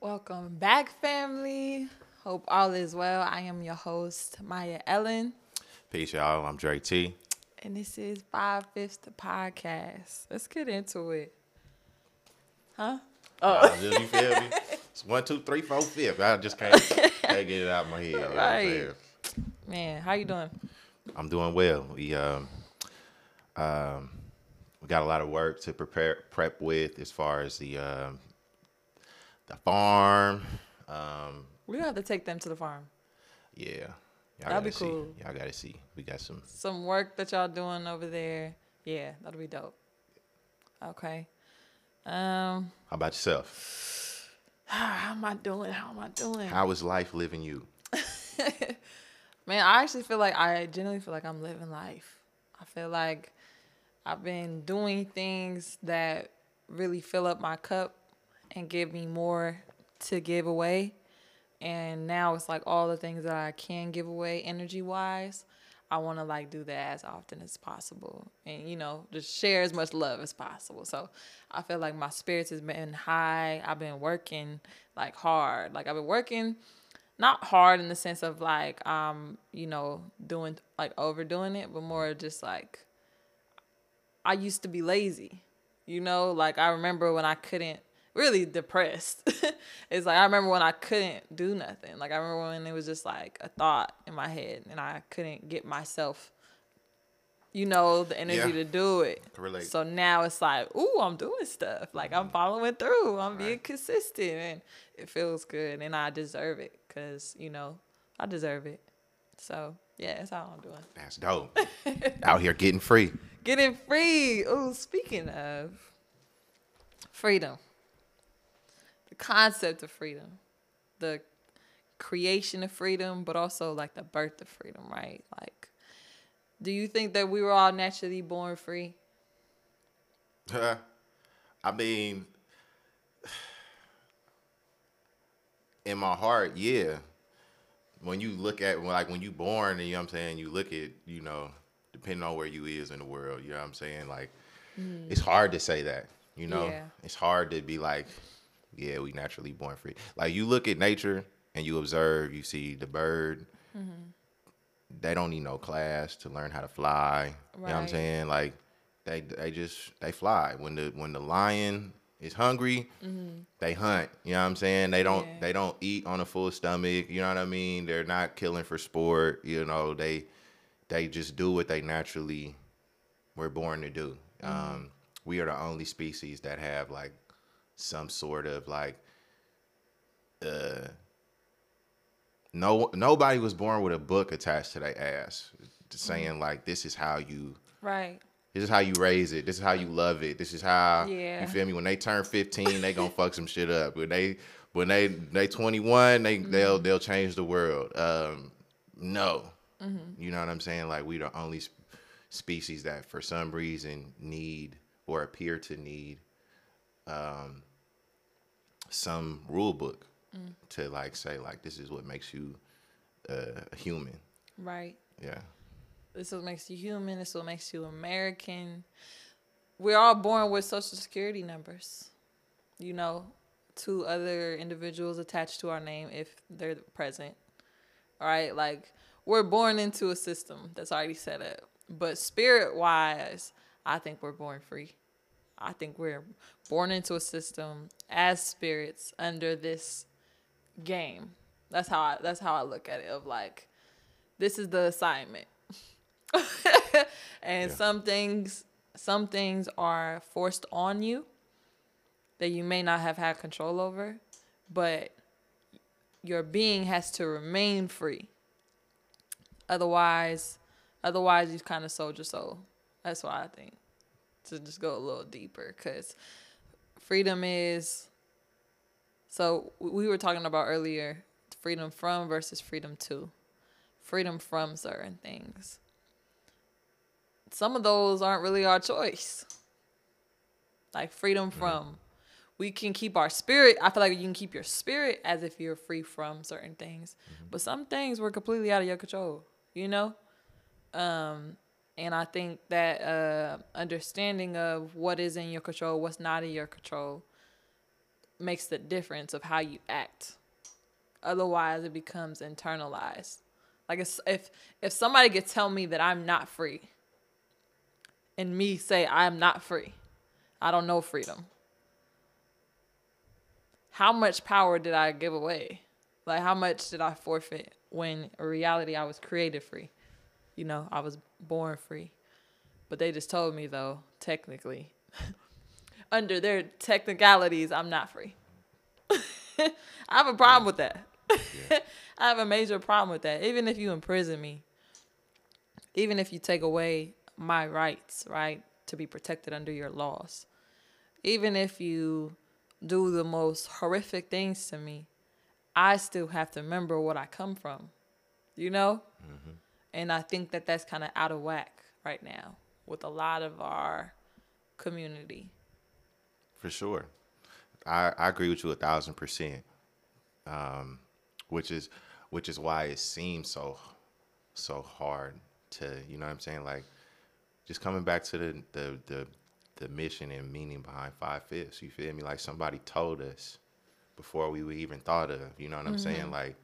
Welcome back, family. Hope all is well. I am your host, Maya Ellen, Peace, y'all. I'm Dre T. and this is Five Fifths the podcast. Let's get into it. Huh? Oh. you feel me? It's one, two, three, four, fifth. I just can't, can't get it out of my head. You know Right. Man, how you doing? I'm doing well. We um, um, we got a lot of work to prepare prep with as far as the um, the farm. Um, We gonna have to take them to the farm. yeah, y'all That'd be gotta see. cool. Y'all gotta see. We got some. Some work that y'all doing over there. Yeah, that'll be dope. Okay. Um, How about yourself? how am I doing? How am I doing? How is life living you? Man, I actually feel like I genuinely feel like I'm living life. I feel like I've been doing things that really fill up my cup and give me more to give away. And now it's like all the things that I can give away energy wise, I want to like do that as often as possible and you know, just share as much love as possible. So, I feel like my spirits has been high. I've been working like hard. Like I've been working not hard in the sense of like um you know doing like overdoing it but more just like i used to be lazy you know like i remember when i couldn't really depressed it's like i remember when i couldn't do nothing like i remember when it was just like a thought in my head and i couldn't get myself you know the energy Yeah. to do it relate. so now it's like ooh i'm doing stuff like i'm mm-hmm. following through i'm being Right. consistent and it feels good and i deserve it because you know i deserve it so yeah that's how i'm doing That's dope. Out here getting free. getting free oh speaking of freedom concept of freedom the creation of freedom but also like the birth of freedom right like do you think that we were all naturally born free I mean, in my heart, yeah. When you look at like when you born, and you know what I'm saying, you look at you know, depending on where you is in the world, you know what I'm saying. Like, mm. it's hard to say that. You know, Yeah. it's hard to be like, yeah, we naturally born free. Like you look at nature and you observe, you see the bird. Mm-hmm. They don't need no class to learn how to fly. You know what I'm saying? Like they they just they fly. When the when the lion is hungry, mm-hmm. they hunt. You know what I'm saying? They don't Yeah. they don't eat on a full stomach. You know what I mean? They're not killing for sport. You know they they just do what they naturally were born to do. Mm-hmm. Um, we are the only species that have like some sort of like uh no nobody was born with a book attached to their ass saying like this is how you right this is how you raise it. This is how you love it. This is how Yeah. you feel me. When they turn fifteen, they gonna fuck some shit up. When they when they they twenty one, they they'll they'll change the world. Um, no, you know what I'm saying. Like we the only sp- species that for some reason need or appear to need um, some rule book to like say like this is what makes you uh, a human. right Yeah. This is what makes you human. This is what makes you American. We're all born with social security numbers. You know, two other individuals attached to our name if they're present. All right, like we're born into a system that's already set up. But spirit wise, I think we're born free. I think we're born into a system as spirits under this game. That's how I that's how I look at it of like this is the assignment. and Yeah. some things some things are forced on you that you may not have had control over, but your being has to remain free. Otherwise, otherwise you kind of sold your soul. That's why I think to just go a little deeper because freedom is. So we were talking about earlier freedom from versus freedom to. Freedom from certain things. Some of those aren't really our choice. Like freedom from. We can keep our spirit. I feel like you can keep your spirit as if you're free from certain things. But some things were completely out of your control, you know? Um, and I think that uh, understanding of what is in your control, what's not in your control, makes the difference of how you act. Otherwise, it becomes internalized. Like if if, somebody could tell me that I'm not free, and me say I'm not free, I don't know freedom. How much power did I give away? Like how much did I forfeit when in reality I was created free? You know, I was born free. But they just told me though, technically, under their technicalities, I'm not free. I have a problem with that. Yeah. I have a major problem with that. Even if you imprison me, even if you take away my rights, right, to be protected under your laws, even if you do the most horrific things to me, I still have to remember what I come from, you know? Mm-hmm. And I think that that's kind of out of whack right now with a lot of our community. For sure. I, I agree with you a thousand percent. Um, which is which is why it seems so so hard to you know what I'm saying like just coming back to the the the, the mission and meaning behind five fifths you feel me like somebody told us before we even thought of you know what I'm mm-hmm. saying like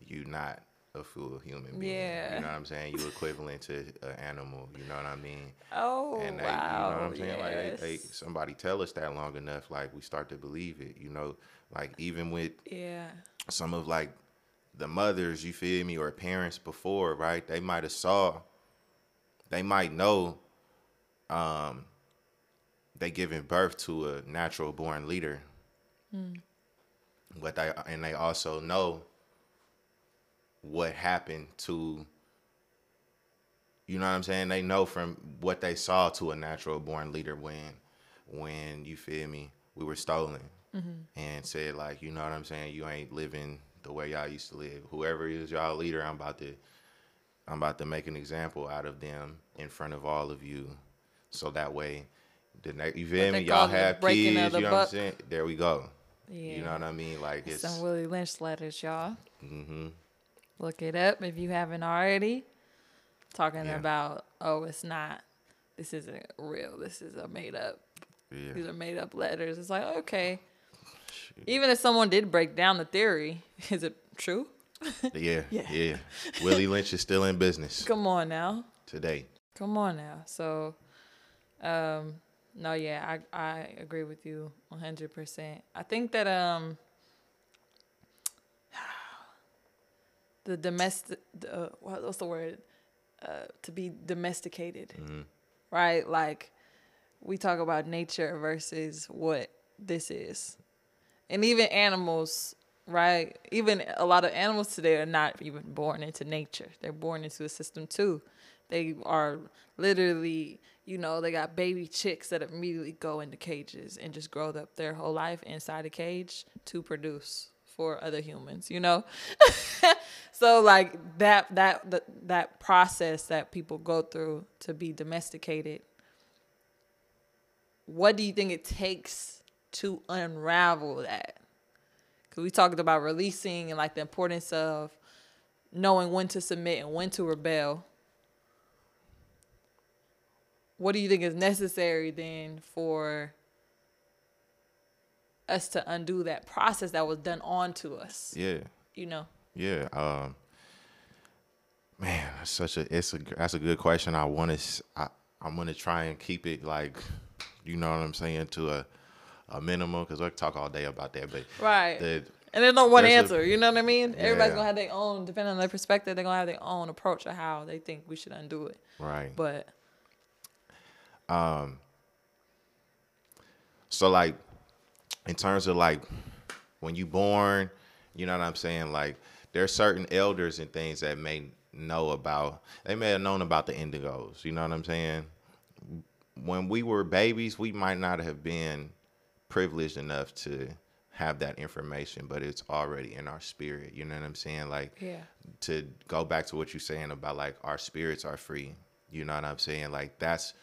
you not a full human being. Yeah. You know what I'm saying? You equivalent to an animal. You know what I mean? Oh, and they, wow. You know what I'm saying? Yes. Like they, they, somebody tell us that long enough, like we start to believe it. You know, like even with yeah some of like the mothers, you feel me, or parents before, right? They might have saw, they might know, um, they giving birth to a natural born leader. Mm. But they and they also know what happened to you know what I'm saying? They know from what they saw to a natural born leader when when you feel me, we were stolen mm-hmm. and said like, you know what I'm saying, you ain't living the way y'all used to live. Whoever is y'all leader, I'm about to I'm about to make an example out of them in front of all of you. So that way the next you feel me, y'all have kids, you know buck. what I'm saying? There we go. Yeah. You know what I mean? Like it's some Willie Lynch letters, y'all. Mm-hmm. Look it up if you haven't already. Talking yeah. about, oh, it's not, this isn't real. This is a made up. Yeah. These are made up letters. It's like, okay. Shoot. Even if someone did break down the theory, is it true? yeah, yeah. Yeah. Willie Lynch is still in business. Come on now. Today. Come on now. So, um, no, yeah, I I agree with you 100%. I think that um the domestic, uh, what's the word? Uh, to be domesticated, mm-hmm. right? Like we talk about nature versus what this is, and even animals, right? Even a lot of animals today are not even born into nature; they're born into a system too. They are literally, you know, they got baby chicks that immediately go into cages and just grow up their whole life inside a cage to produce for other humans, you know? so like that that that that process that people go through to be domesticated. What do you think it takes to unravel that? Cuz we talked about releasing and like the importance of knowing when to submit and when to rebel. What do you think is necessary then for us to undo that process that was done onto us. Yeah. You know. Yeah. Um. Man, that's such a it's a that's a good question. I want to I I'm gonna try and keep it like, you know what I'm saying, to a a minimum because I talk all day about that. But right. The, and there's no one answer. A, you know what I mean? Yeah. Everybody's gonna have their own, depending on their perspective, they're gonna have their own approach of how they think we should undo it. Right. But um so like in terms of like when you born, you know what I'm saying? Like there are certain elders and things that may know about. They may have known about the indigos. You know what I'm saying? When we were babies, we might not have been privileged enough to have that information, but it's already in our spirit. You know what I'm saying? Like, yeah. to go back to what you're saying about like our spirits are free. You know what I'm saying? Like that's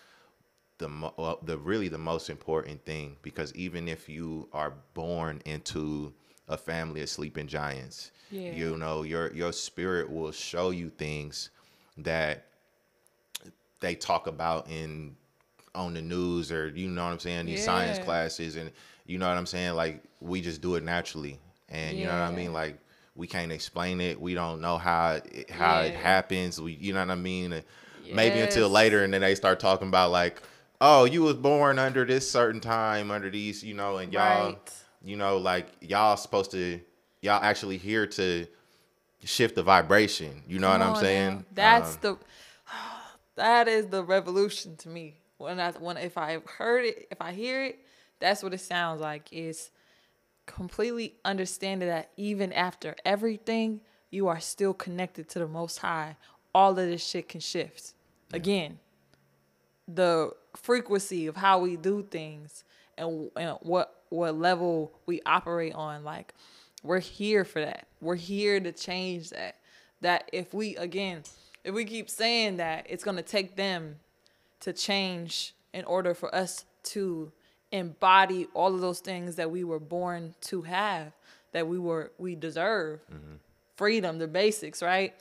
the well, the really the most important thing because even if you are born into a family of sleeping giants, yeah. you know your your spirit will show you things that they talk about in on the news or you know what I'm saying these yeah. science classes and you know what I'm saying? Like we just do it naturally, and you know what I mean. Like we can't explain it. We don't know how it, how it happens. We, you know what I mean. And Maybe until later, and then they start talking about like, oh, you was born under this certain time, under these, you know, and y'all, Right. you know, like y'all supposed to, y'all actually here to shift the vibration. You know Come what I'm saying? now. That's Um, the that is the revolution to me. When I when if I heard it, if I hear it, that's what it sounds like. Is completely understanding that even after everything, you are still connected to the Most High. All of this shit can shift. Again, the frequency of how we do things and, and what what level we operate on like we're here for that. We're here to change that. That if we again if we keep saying that it's going to take them to change in order for us to embody all of those things that we were born to have that we were we deserve. Mm-hmm. Freedom the basics right?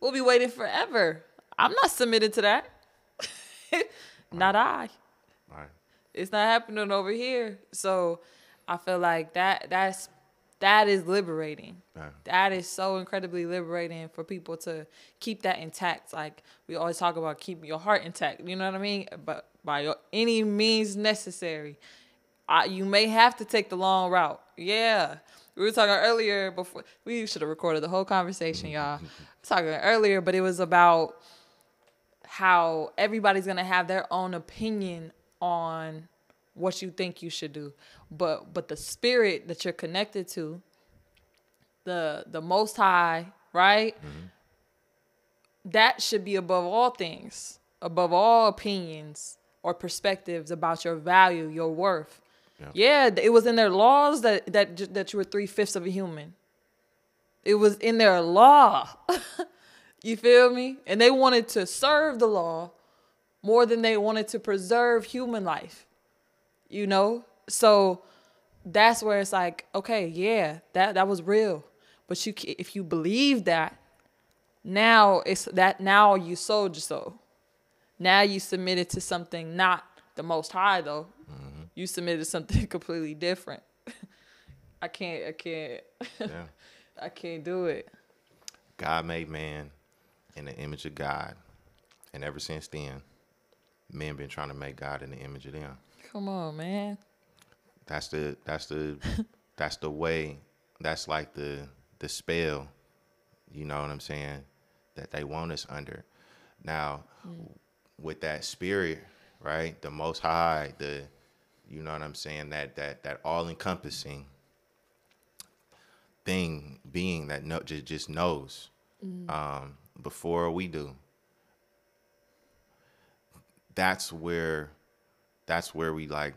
We'll be waiting forever. I'm not submitted to that not i. Right. it's not happening over here. So i feel like that that's that is liberating. Right. that is so incredibly liberating for people to keep that intact. Like we always talk about keep your heart intact you know what i mean? But by your- any means necessary. I, you may have to take the long route. Yeah. We were talking earlier before we should have recorded the whole conversation y'all. Talking earlier but it was about how everybody's gonna have their own opinion on what you think you should do. But but the spirit that you're connected to the the most high right? Mm-hmm. That should be above all things above all opinions or perspectives about your value your worth. Yeah, it was in their laws that that that you were three fifths of a human. It was in their law you feel me? And they wanted to serve the law more than they wanted to preserve human life you know? So that's where it's like okay yeah that that was real. But you if you believe that now it's that now you sold your soul now you submitted to something not the most high though. Mm-hmm. You submitted to something completely different. I can't i can't. Yeah. i can't do it. God made man in the image of God, and ever since then, men been trying to make God in the image of them. come on man That's the that's the that's the way. That's like the the spell. You know what I'm saying? That they want us under. Now, with that spirit, right? The Most High, the you know what I'm saying? That that that all encompassing thing, being that no just just knows um, before we do. That's where that's where we like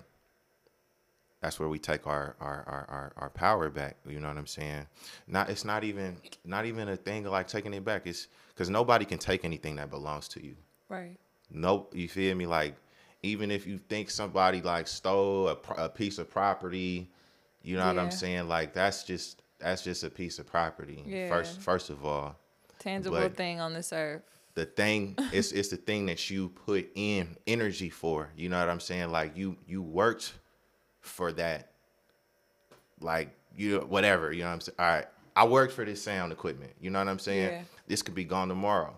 that's where we take our our, our, our, our power back. You know what I'm saying? Not it's not even not even a thing of like taking it back. It's because nobody can take anything that belongs to you. right Nope, you feel me? Like even if you think somebody like stole a, a piece of property, you know what I'm saying? Like that's just that's just a piece of property. Yeah. First first of all, tangible But- thing on this earth the thing it's it's the thing that you put in energy for. You know what I'm saying? Like you you worked for that. Like you whatever, you know what I'm saying? All right. I worked for this sound equipment. You know what I'm saying? Yeah. This could be gone tomorrow.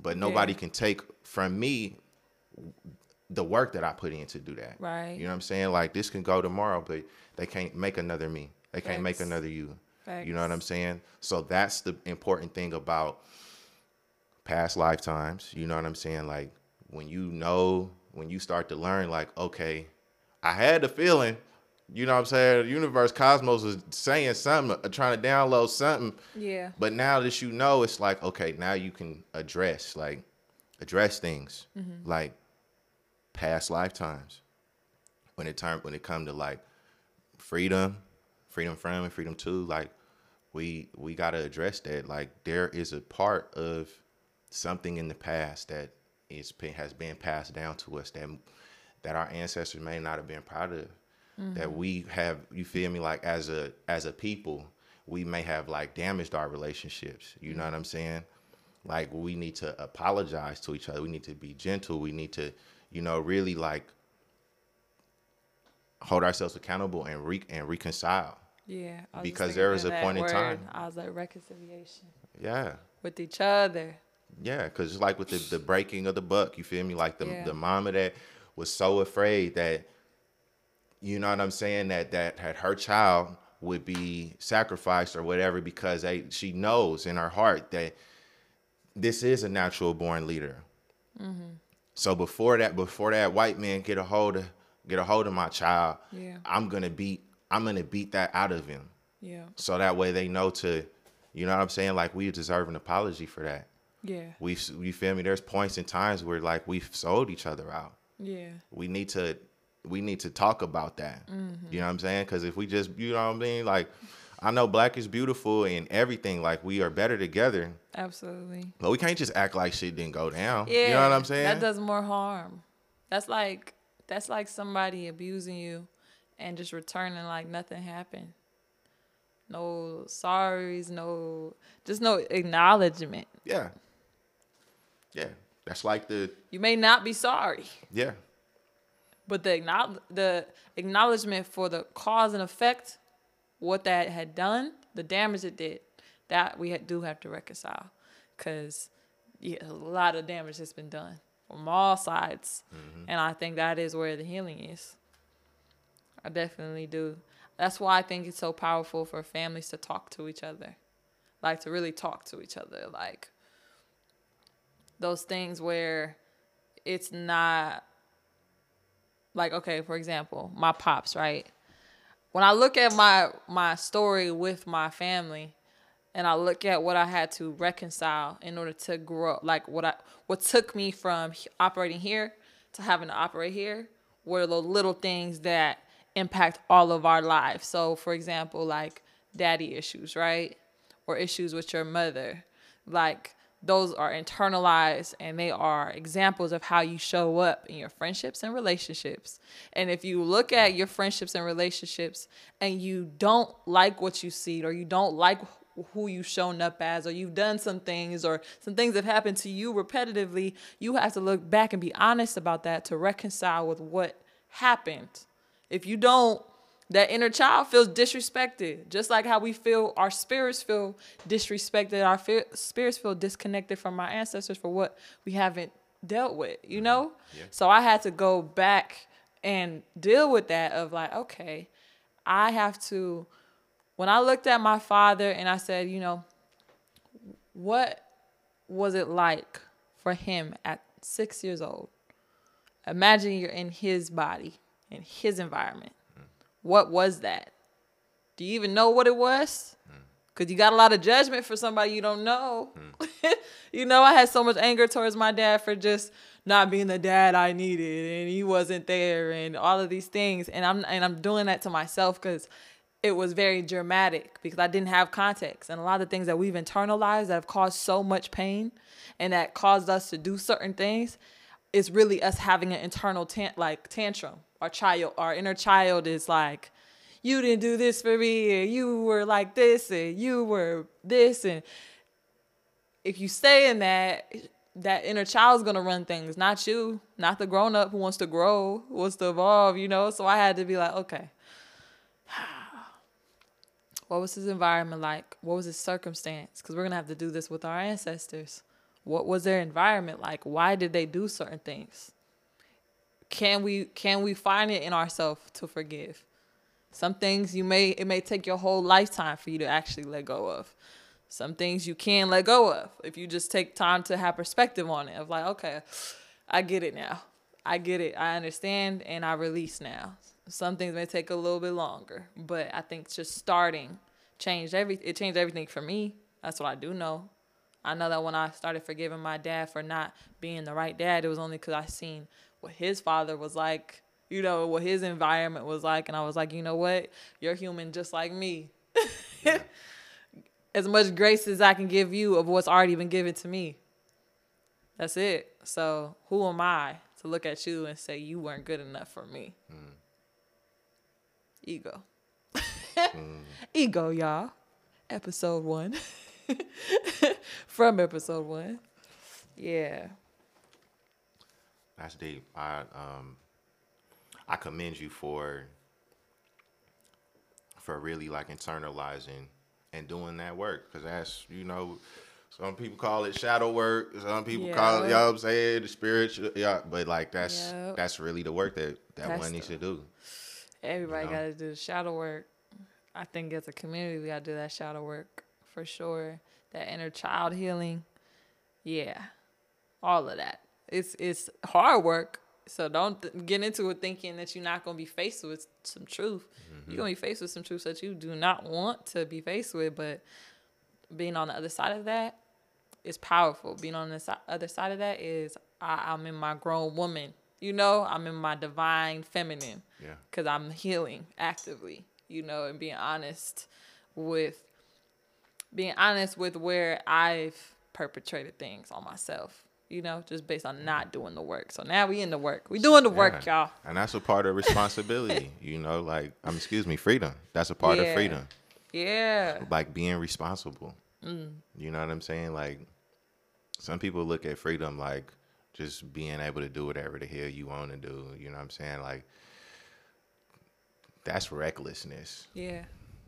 But nobody Yeah. can take from me the work that I put in to do that. Right. You know what I'm saying? Like this can go tomorrow, but they can't make another me. They can't make another you. You know what I'm saying? So that's the important thing about past lifetimes. You know what I'm saying? Like when you know, when you start to learn, like, okay, I had the feeling, you know what I'm saying? The universe, cosmos is saying something, uh, trying to download something. yeah But now that you know, it's like, okay, now you can address, like, address things like past lifetimes. When it turn when it come to like freedom, freedom from and freedom to, like we we gotta address that. Like there is a part of something in the past that is has been passed down to us that that our ancestors may not have been proud of. That mm-hmm. we have, you feel me? Like as a as a people, we may have like damaged our relationships. You know what I'm saying? Like we need to apologize to each other. We need to be gentle. We need to, you know, really like hold ourselves accountable and re- and reconcile. Yeah. I was just Because there was a point in time- I was like reconciliation Yeah. with each other. Yeah, because just like with the, the breaking of the buck, you feel me? Like the Yeah. the mama that was so afraid that, you know what I'm saying, that that had her child would be sacrificed or whatever because they she knows in her heart that this is a natural born leader. Mm-hmm. So before that, before that white man get a hold of get a hold of my child, Yeah. I'm gonna beat I'm gonna beat that out of him. Yeah. So that way they know to, you know what I'm saying? Like we deserve an apology for that Yeah. we you feel me there's points and times where like we've sold each other out Yeah. we need to we need to talk about that mm-hmm. you know what i'm saying because if we just you know what i mean like i know black is beautiful and everything like we are better together Absolutely. but we can't just act like shit didn't go down Yeah. you know what i'm saying That does more harm. That's like that's like somebody abusing you and just returning like nothing happened. No sorries, no just no acknowledgement. yeah yeah that's like the You may not be sorry, yeah but the acknowledge, the acknowledgement for the cause and effect, what that had done, the damage it did, that we do have to reconcile, because yeah, a lot of damage has been done from all sides, mm-hmm. and I think that is where the healing is. I definitely do. That's why I think it's so powerful for families to talk to each other, like to really talk to each other, like those things where it's not like okay for example my pops right? When i look at my my story with my family and i look at what i had to reconcile in order to grow like what i what took me from operating here to having to operate here were the little things that impact all of our lives so for example like daddy issues right or issues with your mother like those are internalized and they are examples of how you show up in your friendships and relationships. And if you look at your friendships and relationships and you don't like what you see or you don't like who you've shown up as or you've done some things or some things have happened to you repetitively, you have to look back and be honest about that to reconcile with what happened. If you don't that inner child feels disrespected just like how we feel our spirits feel disrespected our fe- spirits feel disconnected from our ancestors for what we haven't dealt with you mm-hmm. know? Yeah. so i had to go back and deal with that of like okay i have to when i looked at my father and i said you know what was it like for him at six years old? Imagine you're in his body in his environment what was that? Do you even know what it was? Because you got a lot of judgment for somebody you don't know. you know, I had so much anger towards my dad for just not being the dad I needed and he wasn't there and all of these things. And I'm and I'm doing that to myself because it was very dramatic because I didn't have context. And a lot of things that we've internalized that have caused so much pain and that caused us to do certain things is really us having an internal tan- like tantrum. Our child, our inner child is like, you didn't do this for me, and you were like this, and you were this, and if you stay in that, that inner child's gonna run things, not you, not the grown up who wants to grow, wants to evolve, you know. So I had to be like, okay, what was his environment like? What was his circumstance? Because we're gonna have to do this with our ancestors. What was their environment like? Why did they do certain things? Can we can we find it in ourselves to forgive? Some things you may it may take your whole lifetime for you to actually let go of. Some things you can let go of if you just take time to have perspective on it. Of like, okay, I get it now. I get it. I understand and I release now. Some things may take a little bit longer, but I think just starting changed every it changed everything for me. That's what I do know. I know that when I started forgiving my dad for not being the right dad, it was only because I seen what his father was like, you know, what his environment was like. And I was like, you know what? You're human just like me. as much grace as I can give you of what's already been given to me. That's it. So who am I to look at you and say you weren't good enough for me? Mm. Ego. Mm. Ego, y'all. Episode one. From episode one. Yeah. That's deep. I um I commend you for for really like internalizing and doing that work because that's you know some people call it shadow work. Some people call it you know what i'm saying? The spiritual yeah but like that's yep. that's really the work that that that's one needs the, to do everybody you know? gotta do the shadow work. I think as a community we gotta do that shadow work for sure. That inner child healing yeah all of that it's it's hard work so don't th- get into it thinking that you're not gonna be faced with some truth. Mm-hmm. You're gonna be faced with some truth that you do not want to be faced with. But being on the other side of that is powerful. Being on the si- other side of that is I- I'm in my grown woman. You know, I'm in my divine feminine. Yeah. Because I'm healing actively. You know, and being honest with being honest with where I've perpetrated things on myself you know, just based on not doing the work. So now we in the work. We doing the work, y'all. And that's a part of responsibility, you know, like um excuse me, freedom. That's a part yeah. of freedom. Yeah. Like being responsible. Mm. You know what I'm saying? Like some people look at freedom like just being able to do whatever the hell you want to do. You know what I'm saying? Like that's recklessness. Yeah.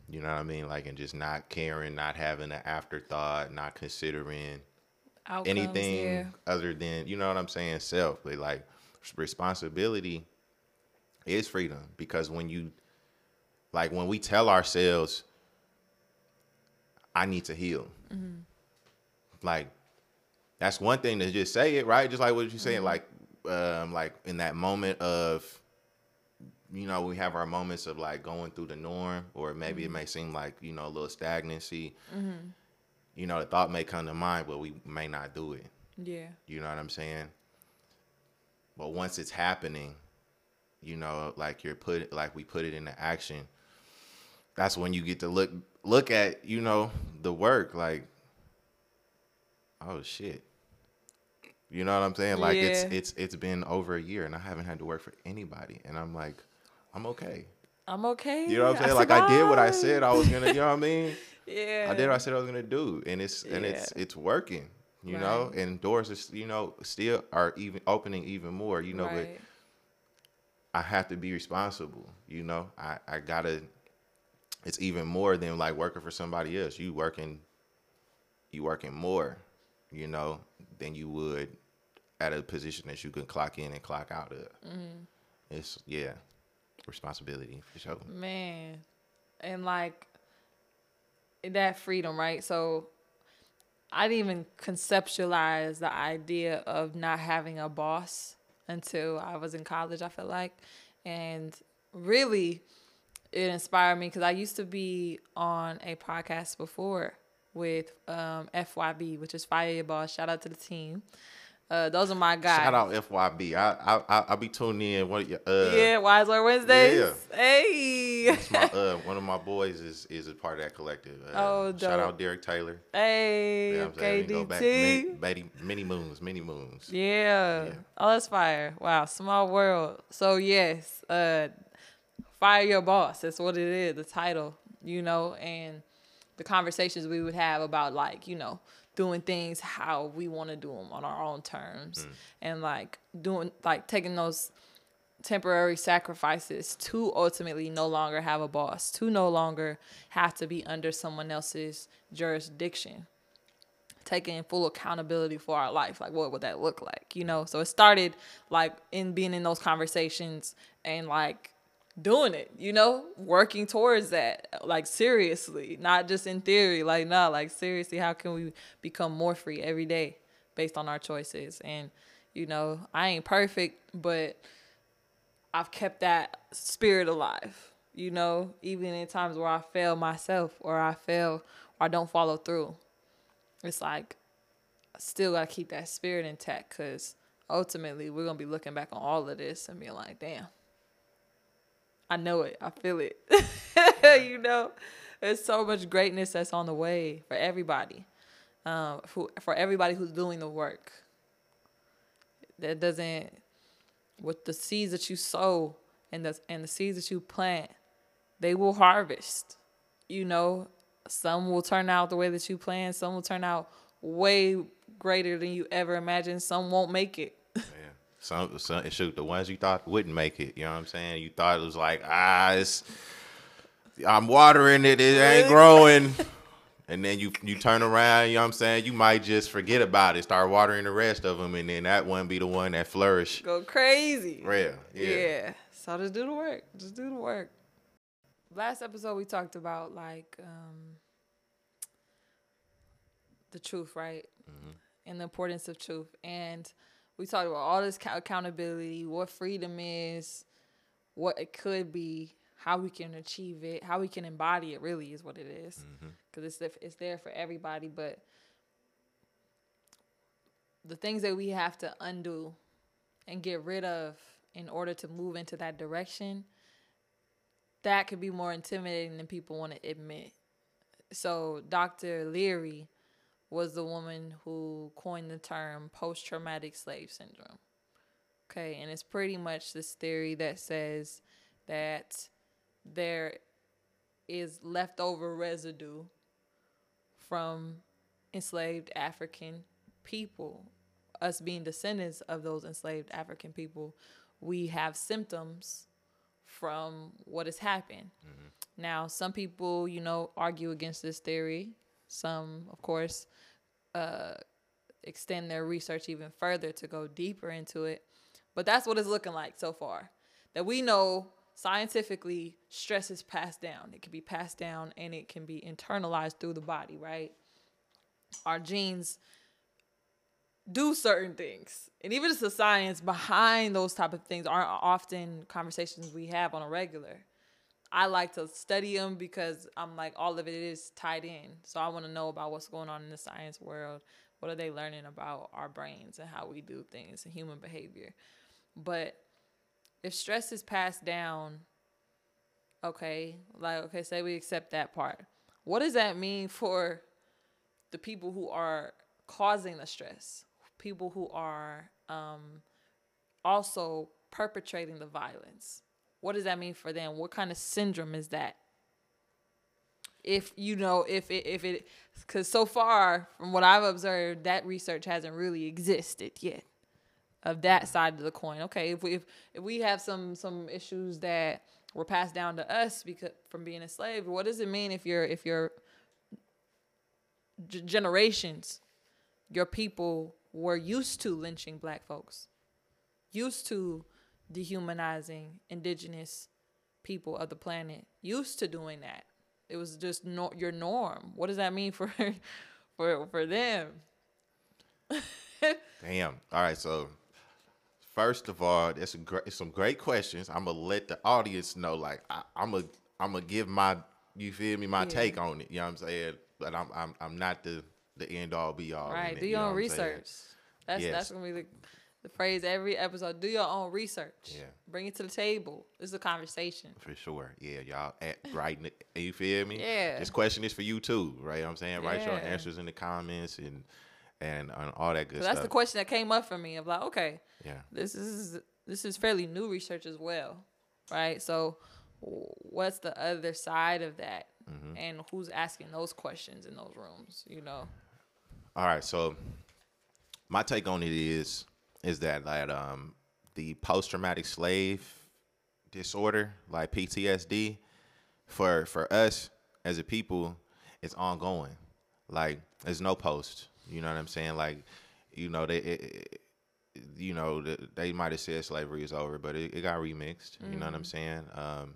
You know what I mean? Like and just not caring, not having an afterthought, not considering Outcomes, anything yeah. other than you know what I'm saying, self. But like responsibility is freedom because when you like when we tell ourselves, I need to heal. Mm-hmm. Like that's one thing to just say it, right? Just like what you're saying, mm-hmm. like um, like in that moment of you know, we have our moments of like going through the norm, or maybe mm-hmm. it may seem like, you know, a little stagnancy. You know, the thought may come to mind, but we may not do it. Yeah. You know what I'm saying? But once it's happening, you know, like you're put like we put it into action, that's when you get to look look at, you know, the work like oh shit. You know what I'm saying? Like yeah. it's it's it's been over a year and I haven't had to work for anybody and I'm like I'm okay. I'm okay. You know what I'm saying? I like I did what I said I was gonna. You know what I mean? Yeah. I did what I said I was gonna do, and it's yeah. and it's it's working. You right. know, and doors are you know still are even opening even more. You know, right. but I have to be responsible. You know, I I gotta. It's even more than like working for somebody else. You working. You working more, you know, than you would at a position that you can clock in and clock out of. Mm-hmm. It's yeah, responsibility for sure. Man, and like that freedom, right? So I didn't even conceptualize the idea of not having a boss until I was in college, I feel like. And really, it inspired me because I used to be on a podcast before with um, FYB, which is Fire Your Boss. Shout out to the team. Uh, those are my guys. Shout out FYB. I I I be tuning in. What uh, yeah, Wise Word Wednesdays. Yeah. Hey. my, uh, one of my boys is is a part of that collective. Uh, oh, dope. shout out Derek Taylor. Hey, yeah, KDT. Many, many, many moons, many moons. Yeah. yeah. Oh, that's fire. Wow, small world. So yes, uh, fire your boss. That's what it is. The title, you know, and the conversations we would have about like you know doing things how we want to do them on our own terms mm. and like doing like taking those temporary sacrifices to ultimately no longer have a boss to no longer have to be under someone else's jurisdiction taking full accountability for our life like what would that look like you know so it started like in being in those conversations and like doing it, you know, working towards that, like seriously, not just in theory, like, nah, like seriously, how can we become more free every day based on our choices? And, you know, I ain't perfect, but I've kept that spirit alive, you know, even in times where I fail myself or I fail or I don't follow through. It's like, I still gotta keep that spirit intact because ultimately we're gonna be looking back on all of this and being like, damn I know it. I feel it. you know, there's so much greatness that's on the way for everybody. Um, for, for everybody who's doing the work. That doesn't, with the seeds that you sow and the and the seeds that you plant, they will harvest. You know, some will turn out the way that you plan. Some will turn out way greater than you ever imagined. Some won't make it. Some, some shoot the ones you thought wouldn't make it. You know what I'm saying? You thought it was like ah, it's I'm watering it, it ain't growing. And then you you turn around, you know what I'm saying? You might just forget about it, start watering the rest of them, and then that one be the one that flourish. Go crazy. Real, yeah. Yeah. So just do the work. Just do the work. Last episode we talked about like um the truth, right? And the importance of truth. And we talked about all this accountability, what freedom is, what it could be, how we can achieve it, how we can embody it. Really, is what it is. Mm-hmm. Because it's it's there for everybody, but the things that we have to undo and get rid of in order to move into that direction, that could be more intimidating than people want to admit. So, Dr. Leary was the woman who coined the term post traumatic slave syndrome. Okay, and it's pretty much this theory that says that there is leftover residue from enslaved African people, us being descendants of those enslaved African people, we have symptoms from what has happened. Mm-hmm. Now, some people, you know, argue against this theory. Some, of course, uh, extend their research even further to go deeper into it. But that's what it's looking like so far. That we know scientifically, stress is passed down. It can be passed down and it can be internalized through the body, right? Our genes do certain things. And even just the science behind those type of things aren't often conversations we have on a regular. I like to study them because I'm like all of it is tied in. So I want to know about what's going on in the science world. What are they learning about our brains and how we do things and human behavior? But if stress is passed down, okay, like okay, say we accept that part. What does that mean for the people who are causing the stress? People who are um, also perpetrating the violence. What does that mean for them? What kind of syndrome is that? If you know, if it, if it, because so far from what I've observed, that research hasn't really existed yet of that side of the coin. Okay, if we if, if we have some some issues that were passed down to us because from being enslaved, what does it mean if you're if you're g- generations, your people were used to lynching black folks, used to dehumanizing indigenous people of the planet, used to doing that. It was just no, your norm. What does that mean for for for them? Damn. All right. So, first of all, it's a great, some great questions. I'm gonna let the audience know. Like, I, I'm gonna, I'm gonna give my, you feel me, my Yeah. take on it. You know what I'm saying? But I'm, I'm, I'm not the, the end all be all. Right. it, Do you your know own research. That's Yes. that's gonna be the, the phrase every episode. Do your own research. Yeah. Bring it to the table. This is a conversation. For sure. Yeah, y'all at writing it. You feel me? Yeah. This question is for you too, right? You know I'm saying write your answers in the comments and and, and all that good So that's the question that came up for me of like, okay, Yeah. this is this is fairly new research as well, right? So, what's the other side of that, Mm-hmm. and who's asking those questions in those rooms? You know, All right, so my take on it is is that that um the post traumatic slave disorder, like PTSD, for for us as a people, it's ongoing. Like there's no post. You know what I'm saying? Like, you know they. It, it, you know, th- they might have said slavery is over, but it, it got remixed. You know what I'm saying? Um,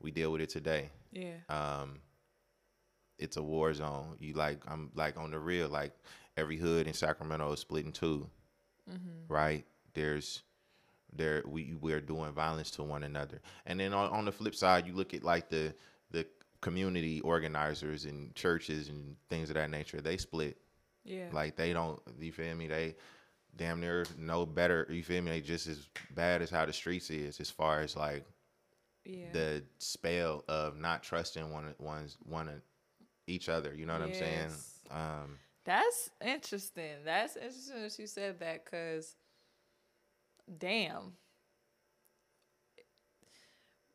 we deal with it today yeah, um it's a war zone you like i'm like on the real like every hood in sacramento is split in 2 right? There's there we we're doing violence to one another. And then on, on the flip side you look at like the the community organizers and churches and things of that nature they split. Yeah, like they don't you feel me? They damn near no better you feel me? They just as bad as how the streets is as far as like yeah, the spell of not trusting one one's one each other. You know what I'm saying? Yes. Um, That's interesting. That's interesting that you said that because, damn,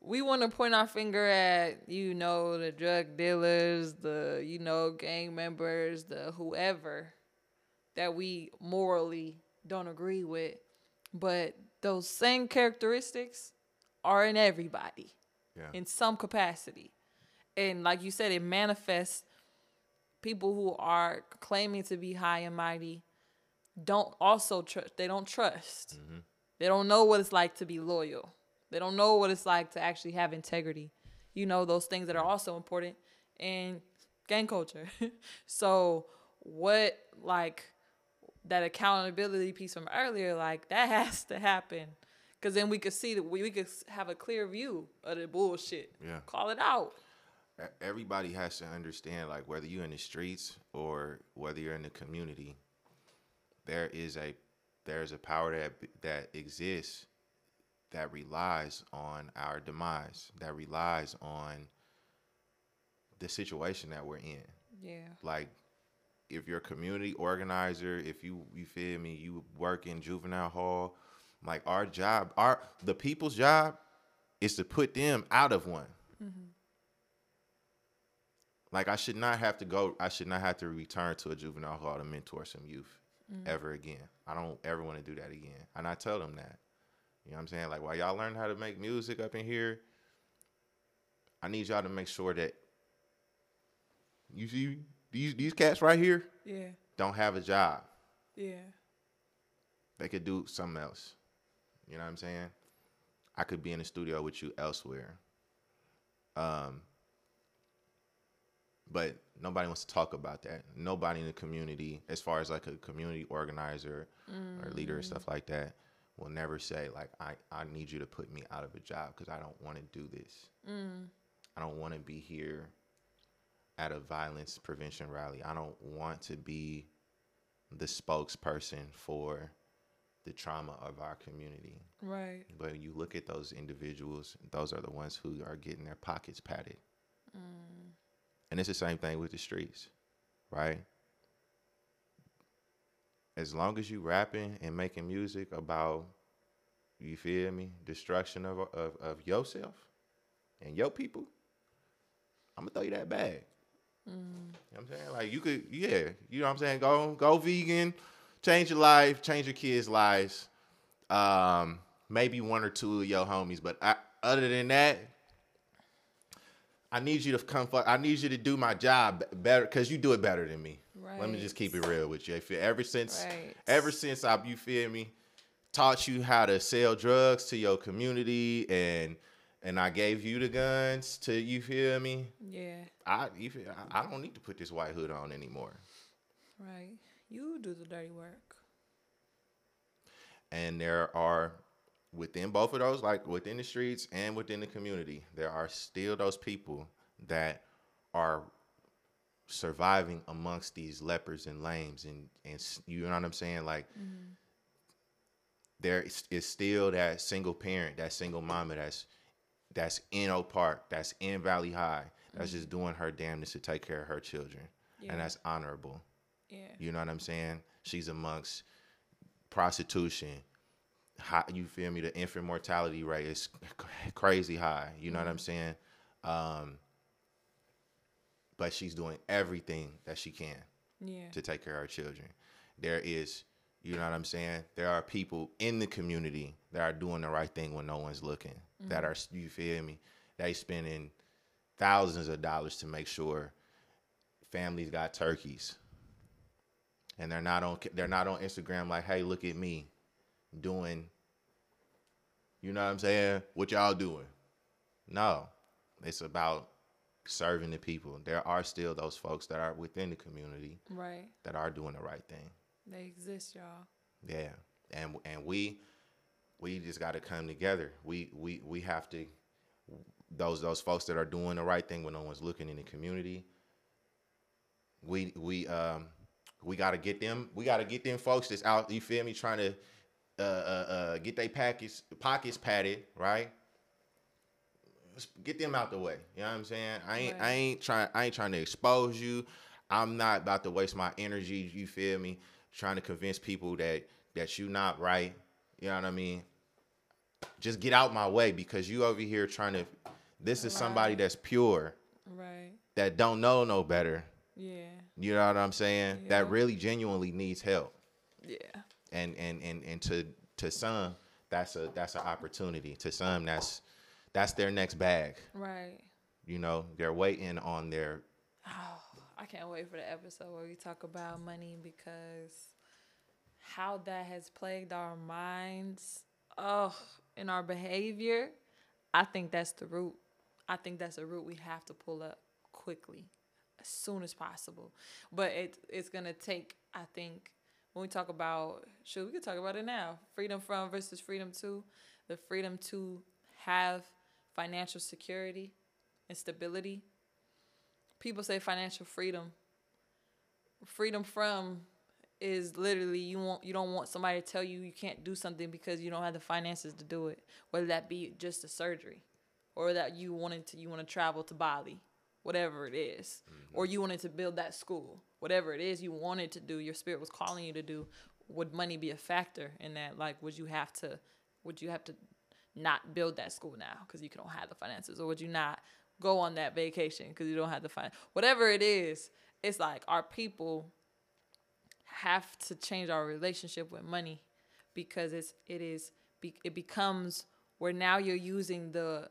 we want to point our finger at you know the drug dealers, the you know gang members, the whoever that we morally don't agree with, but those same characteristics are in everybody yeah. in some capacity. and like you said, it manifests people who are claiming to be high and mighty don't also trust. They don't trust. Mm-hmm. They don't know what it's like to be loyal. They don't know what it's like to actually have integrity. You know those things that are also important in gang culture. so what like that accountability piece from earlier, like that has to happen. Cause then we could see that we, we could have a clear view of the bullshit. Yeah. Call it out. Everybody has to understand, like whether you're in the streets or whether you're in the community, there is a there's a power that that exists that relies on our demise, that relies on the situation that we're in. Yeah. like if you're a community organizer, if you you feel me, you work in juvenile hall, like our job, our the people's job is to put them out of one. Mm-hmm. Like I should not have to go. I should not have to return to a juvenile hall to mentor some youth ever again. I don't ever want to do that again. And I tell them that. You know what I'm saying? Like while y'all learn how to make music up in here, I need y'all to make sure that you see these these cats right here Yeah. don't have a job. Yeah. They could do something else. You know what I'm saying? I could be in the studio with you elsewhere. Um but nobody wants to talk about that. Nobody in the community, as far as like a community organizer or leader and stuff like that, will never say like I, I need you to put me out of a job because I don't want to do this. Mm. I don't want to be here at a violence prevention rally. I don't want to be the spokesperson for the trauma of our community. Right. But when you look at those individuals, those are the ones who are getting their pockets padded. Mm. And it's the same thing with the streets, right? As long as you rapping and making music about, you feel me, destruction of of, of yourself and your people, I'm gonna throw you that bag. You know what I'm saying? Like you could, yeah, you know what I'm saying? Go go vegan, change your life, change your kids' lives. Um, maybe one or two of your homies, but I, other than that, I need you to come. Fuck, I need you to do my job better because you do it better than me. Right. Let me just keep it real with you. If you ever since, Right. ever since I, you feel me, taught you how to sell drugs to your community and and I gave you the guns to you feel me. Yeah. I you feel, I I don't need to put this white hood on anymore. Right. You do the dirty work. And there are within both of those, like within the streets and within the community, there are still those people that are surviving amongst these lepers and lames and and you know what I'm saying like mm-hmm. there is, is still that single parent that single mama that's that's in Oak Park that's in Valley High that's just mm-hmm. doing her damnedest to take care of her children Yeah. and that's honorable Yeah. you know what I'm saying? She's amongst prostitution. High, you feel me? The infant mortality rate is crazy high. You know what I'm saying? Um, but she's doing everything that she can Yeah. to take care of her children. There is, you know what I'm saying? There are people in the community that are doing the right thing when no one's looking. That are, you feel me? They spending thousands of dollars to make sure families got turkeys. And they're not on they're not on Instagram like, "Hey, look at me doing you know what I'm saying? What y'all doing?" No. It's about serving the people. There are still those folks that are within the community Right. that are doing the right thing. They exist, y'all. Yeah, and and we we just got to come together. We we we have to those those folks that are doing the right thing when no one's looking in the community. We we um we got to get them. We got to get them folks that's out. You feel me? Trying to uh uh, uh get their pockets pockets padded, right? Let's get them out the way. You know what I'm saying? I ain't I ain't trying I ain't trying to expose you. I'm not about to waste my energy, you feel me, trying to convince people that that you not right. You know what I mean? Just get out my way because you over here trying to this is somebody that's pure, Right. that don't know no better. Yeah. You know what I'm saying? Yeah. That really genuinely needs help. Yeah. And and and and to to some that's a that's an opportunity. To some that's that's their next bag. Right. You know, they're waiting on their. Oh, I can't wait for the episode where we talk about money because how that has plagued our minds, oh, in our behavior. I think that's the root. I think that's a root we have to pull up quickly, as soon as possible. But it it's gonna take, I think, when we talk about, sure, we could talk about it now. Freedom from versus freedom to, the freedom to have financial security and stability. People say financial freedom. Freedom from is literally you want you don't want somebody to tell you you can't do something because you don't have the finances to do it. Whether that be just a surgery, or that you wanted to you want to travel to Bali, whatever it is. Mm-hmm. or you wanted to build that school, whatever it is you wanted to do, your spirit was calling you to do. Would money be a factor in that? Like, would you have to, would you have to not build that school now because you don't have the finances, or would you not go on that vacation because you don't have the finance? Whatever it is, it's like our people have to change our relationship with money because it's it is it becomes where now you're using the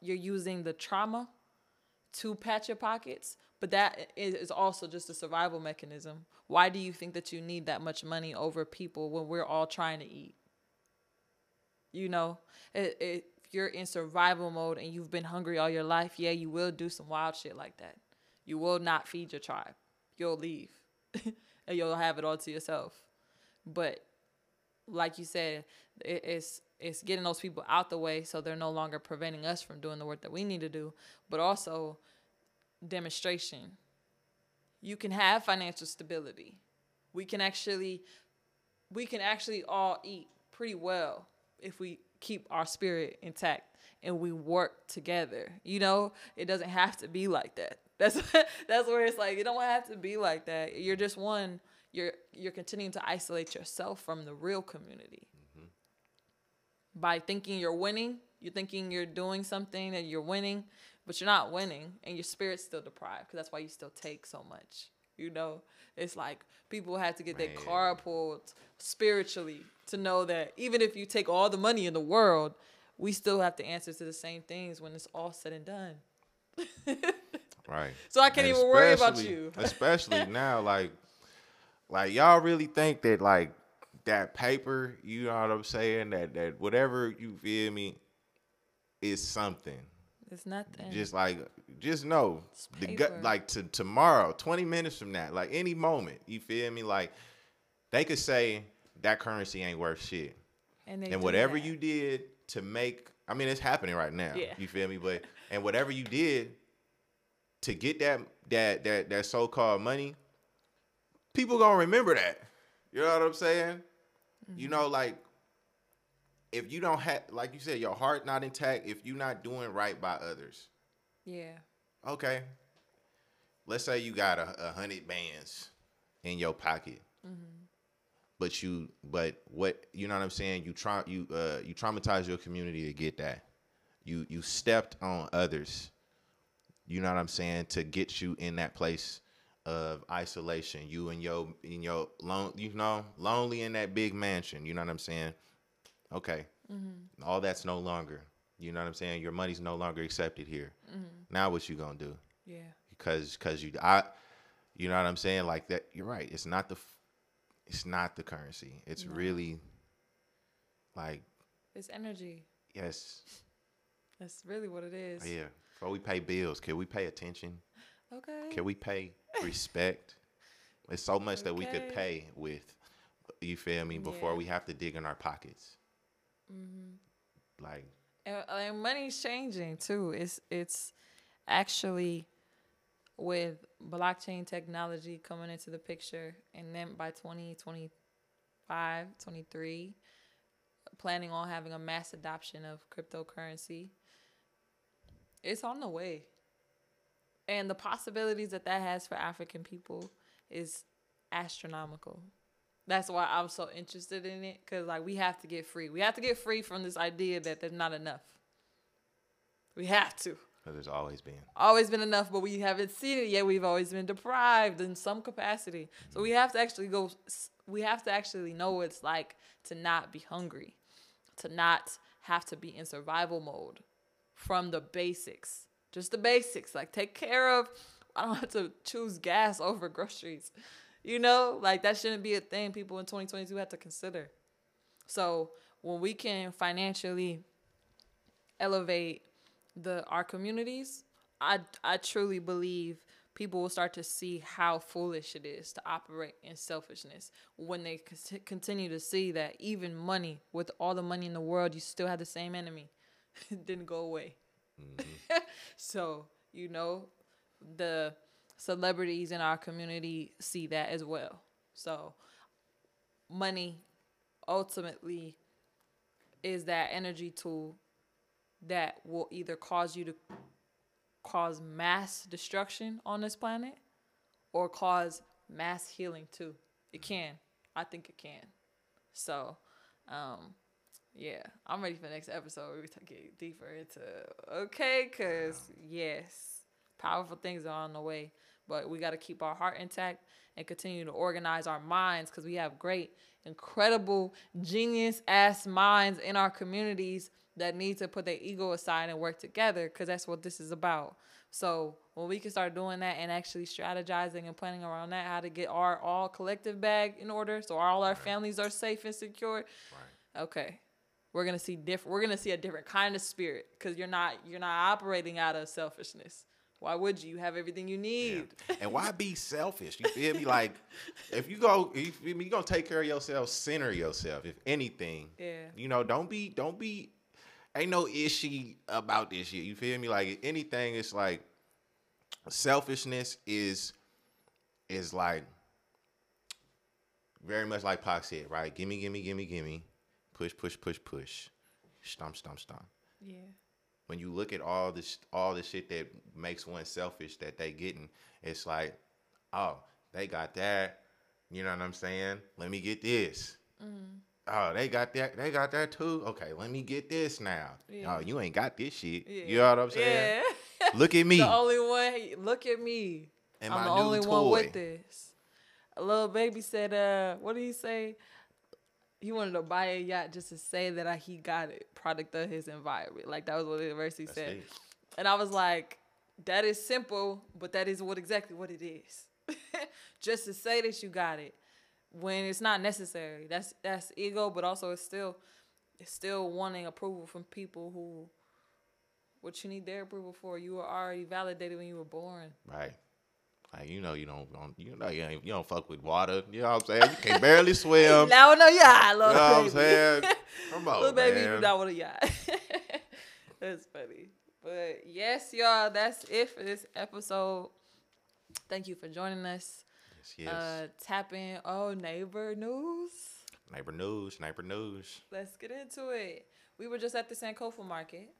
you're using the trauma to patch your pockets, but that is also just a survival mechanism. Why do you think that you need that much money over people when we're all trying to eat? You know, it, it, if you're in survival mode and you've been hungry all your life, yeah, you will do some wild shit like that. You will not feed your tribe. You'll leave and you'll have it all to yourself. But like you said, it, it's it's getting those people out the way so they're no longer preventing us from doing the work that we need to do, but also demonstration. You can have financial stability. We can actually we can actually all eat pretty well if we keep our spirit intact and we work together. You know, it doesn't have to be like that. That's that's where it's like it don't have to be like that. You're just one. You're you're continuing to isolate yourself from the real community mm-hmm. by thinking you're winning. You're thinking you're doing something that you're winning, but you're not winning, and your spirit's still deprived. Because that's why you still take so much. You know, it's like people have to get Man. their car pulled spiritually to know that even if you take all the money in the world, we still have to answer to the same things when it's all said and done. right. So I can't and even worry about you. especially now, like, like y'all really think that like that paper, you know what I'm saying? That that whatever you feel me is something. It's nothing. Just like, just know the gut. Like to tomorrow, twenty minutes from that, like any moment, you feel me? Like they could say that currency ain't worth shit, and, and whatever that. you did to make, I mean, it's happening right now. Yeah. You feel me? But and whatever you did to get that that that that so called money, people gonna remember that. You know what I'm saying? Mm-hmm. You know, like if you don't have, like you said, your heart not intact, if you're not doing right by others. Yeah. Okay. Let's say you got a, a hundred bands in your pocket. Mm-hmm. But you, but what you know what I'm saying? You try, you uh, you traumatize your community to get that. You you stepped on others. You know what I'm saying to get you in that place of isolation. You and your in your lone, you know, lonely in that big mansion. You know what I'm saying? Okay. Mm-hmm. All that's no longer. You know what I'm saying? Your money's no longer accepted here. Mm-hmm. Now what you gonna do? Yeah. Because because you I, you know what I'm saying? Like that. You're right. It's not the, it's not the currency. It's no. really, like. It's energy. Yes. That's really what it is. Yeah. Before we pay bills, can we pay attention? Okay. Can we pay respect? It's so much okay. that we could pay with. You feel me? Before yeah. we have to dig in our pockets. Mm-hmm. Like. And, and money's changing too. It's it's actually with blockchain technology coming into the picture and then by 2025 23 planning on having a mass adoption of cryptocurrency it's on the way and the possibilities that that has for African people is astronomical. That's why I'm so interested in it because like we have to get free. We have to get free from this idea that there's not enough. We have to. Because there's always been. Always been enough, but we haven't seen it yet. We've always been deprived in some capacity. Mm-hmm. So we have to actually go. We have to actually know what it's like to not be hungry, to not have to be in survival mode from the basics Just the basics. Like take care of I don't have to choose gas over groceries. You know, like that shouldn't be a thing people in 2022 have to consider. So when we can financially elevate the our communities, I I truly believe people will start to see how foolish it is to operate in selfishness when they continue to see that even money, with all the money in the world, you still have the same enemy. it didn't go away. Mm-hmm. so, you know, the celebrities in our community see that as well. So, money ultimately is that energy tool that will either cause you to cause mass destruction on this planet or cause mass healing too. It can. I think it can. So, um, yeah, I'm ready for the next episode. We get deeper into okay, cause yes, powerful things are on the way, but we got to keep our heart intact and continue to organize our minds because we have great, incredible, genius ass minds in our communities that need to put their ego aside and work together because that's what this is about. So when we can start doing that and actually strategizing and planning around that, how to get our all collective bag in order, so all our families are safe and secure. Right. Okay, we're gonna see different. We're gonna see a different kind of spirit because you're not you're not operating out of selfishness. Why would you? You have everything you need. Yeah. And why be selfish? You feel me? Like, if you go, if you are gonna take care of yourself, center yourself. If anything, yeah. You know, don't be, don't be ain't no issue about this shit. You feel me? Like anything, it's like selfishness is is like very much like Pac said, right? Gimme, gimme, gimme, gimme, push, push, push, push, stomp, stomp, stomp. Yeah. When you look at all this, all the shit that makes one selfish that they getting, it's like, oh, they got that. You know what I'm saying? Let me get this. Mm oh, they got that, they got that too. Okay, let me get this now. Yeah. Oh, you ain't got this shit. Yeah. You know what I'm saying? Yeah. look at me. The only one. Look at me. And I'm the only toy. one with this. A little baby said, uh, what do you say? He wanted to buy a yacht just to say that uh, he got it, product of his environment. Like that was what the university That's said. It. And I was like, that is simple, but that is what exactly what it is. just to say that you got it when it's not necessary. That's that's ego, but also it's still it's still wanting approval from people who what you need their approval for. You were already validated when you were born. Right. Like you know you don't, don't you know you, ain't, you don't fuck with water. You know what I'm saying? You can barely swim. now no yacht, little You know what I'm saying? Come on, little baby, man. you not want a yacht. that's funny. But yes, y'all, that's it for this episode. Thank you for joining us. Yes, yes. Uh, tap in. Oh, neighbor news. Neighbor news. Neighbor news. Let's get into it. We were just at the Sankofa market.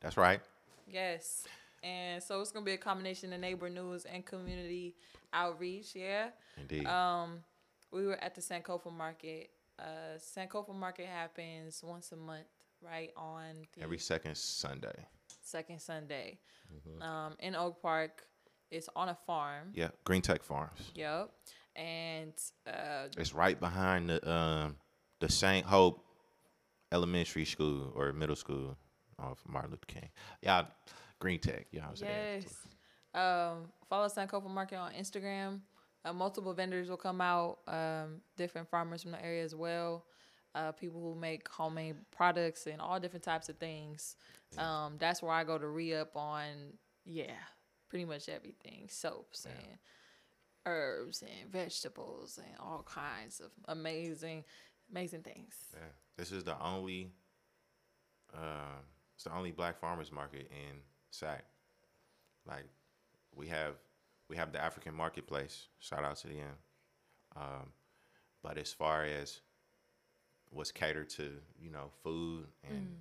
That's right. Yes. And so it's gonna be a combination of neighbor news and community outreach. Yeah. Indeed. Um, we were at the Sankofa market. Uh, Sankofa market happens once a month, right? On every second Sunday. Second Sunday, mm-hmm. um, in Oak Park. It's on a farm. Yeah, Green Tech Farms. Yep. And uh, it's right behind the um, the Saint Hope Elementary School or Middle School off Martin Luther King. Yeah, Green Tech. Yeah, I was saying. yes. Um, follow Sankofa Market on Instagram. Uh, multiple vendors will come out. Um, different farmers from the area as well. Uh, people who make homemade products and all different types of things. Yeah. Um, that's where I go to re up on. Yeah, pretty much everything soaps yeah. and herbs and vegetables and all kinds of amazing amazing things yeah this is the only uh, it's the only black farmers market in sac like we have we have the african marketplace shout out to them um, but as far as what's catered to you know food and mm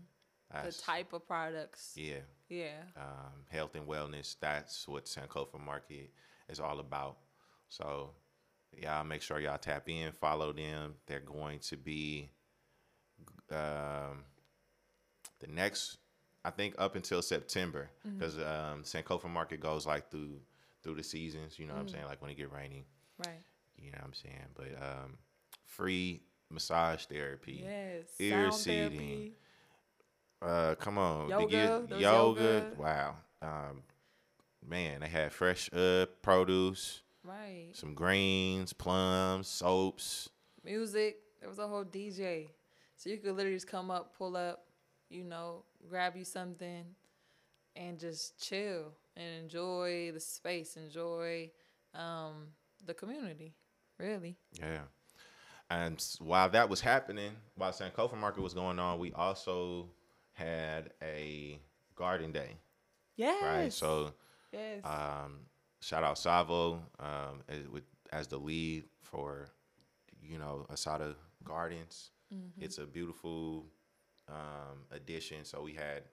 the type of products. Yeah. Yeah. Um, health and wellness. That's what Sankofa Market is all about. So, y'all make sure y'all tap in, follow them. They're going to be um, the next, I think, up until September, because mm-hmm. um, Sankofa Market goes like through through the seasons. You know mm-hmm. what I'm mm. saying? Like when it get rainy. Right. You know what I'm saying? But um, free massage therapy, yes, ear seeding. Uh, come on, yoga, yoga, yoga. Wow. Um, man, they had fresh uh produce, Right. some greens, plums, soaps. Music. There was a whole DJ. So you could literally just come up, pull up, you know, grab you something and just chill and enjoy the space, enjoy um, the community. Really. Yeah. And while that was happening, while Sankofa Market was going on, we also had a garden day, Yes. right? So yes. um, shout out Savo um, as, with, as the lead for, you know, Asada Gardens. It's a beautiful um, addition. So we had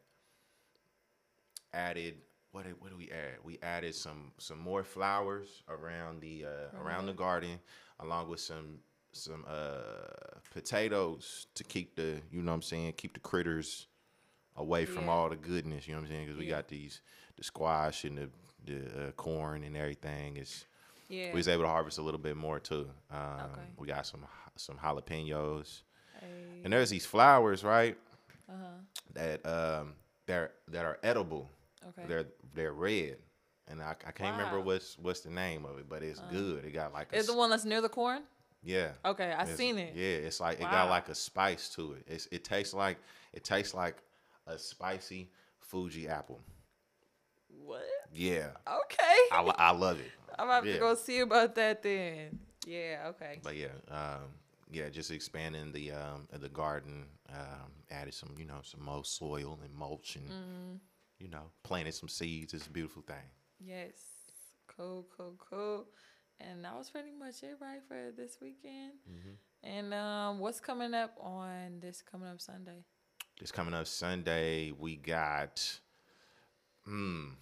added what did, what do we add? We added some some more flowers around the uh, around the garden, along with some some uh, potatoes to keep the you know what I'm saying keep the critters away from Yeah. all the goodness. You know what I'm saying? Because we Yeah. got these the squash and the the uh, corn and everything. It's yeah. we was able to harvest a little bit more too. Um, Okay. We got some some jalapenos. Hey. And there's these flowers, right? Uh-huh. That um they're that are edible. Okay. They're they're red. And I, I can't remember what's what's the name of it, but it's good. It got like a Is the one that's near the corn? yeah. Okay, I seen it. Yeah, it's like it got like a spice to it. It's it tastes like it tastes like a spicy Fuji apple. What? Yeah. Okay. I, I love it. I'm about yeah. to go see about that then. Yeah, okay. But yeah, um, yeah, just expanding the um, the garden, um, added some, you know, some more soil and mulch, and Mm-hmm. you know, planted some seeds. It's a beautiful thing. Yes. Cool, cool, cool. And that was pretty much it, right, for this weekend. Mm-hmm. And um, what's coming up on this coming up Sunday? This coming up Sunday, we got. Hmm,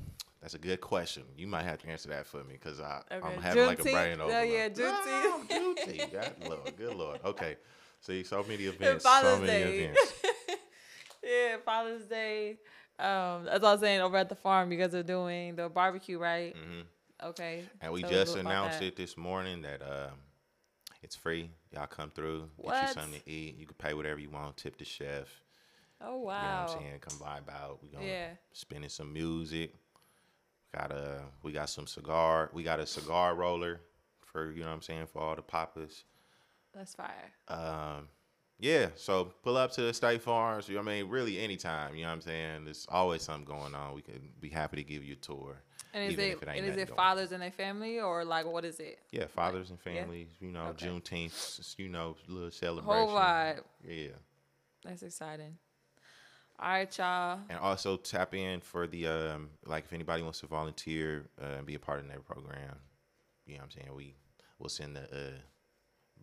that's a good question. You might have to answer that for me because I I'm Okay, having like a Juneteenth? brain Oh, overload. yeah, Juneteenth. Ah, Juneteenth. God, Lord, good Lord. Okay, see, so many events, Father's so many Day. events. Yeah, Father's Day. Um, as I was saying, over at the farm, you guys are doing the barbecue, right? Mhm. Okay. And we So just announced it this morning that um, it's free. Y'all come through, get you something to eat. You can pay whatever you want, tip the chef. Oh You know wow. what I'm saying? Come vibe out. We're gonna Yeah. spinning some music. Got a we got some cigar. We got a cigar roller for you know what I'm saying for all the poppers. That's fire. Um, yeah, so pull up to the State Farms. You know I mean, really anytime. You know what I'm saying? There's always something going on. We can be happy to give you a tour. And is it, it and is it fathers and their family or like what is it? Yeah, fathers and yeah. families. You know, Okay. Juneteenth. You know, little celebration. Whole vibe. Yeah, That's exciting. All right, y'all. and also tap in for the um, like if anybody wants to volunteer uh, and be a part of that program. You know what I'm saying? We will send the uh,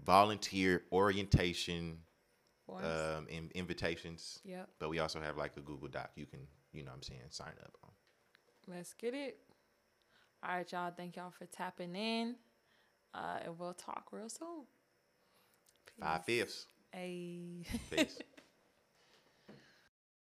volunteer orientation um, in, invitations. yep. But we also have like a Google Doc you can, you know what I'm saying, sign up on. Let's get it. All right, y'all. Thank y'all for tapping in. Uh, and we'll talk real soon. Five fifths. Hey. Peace.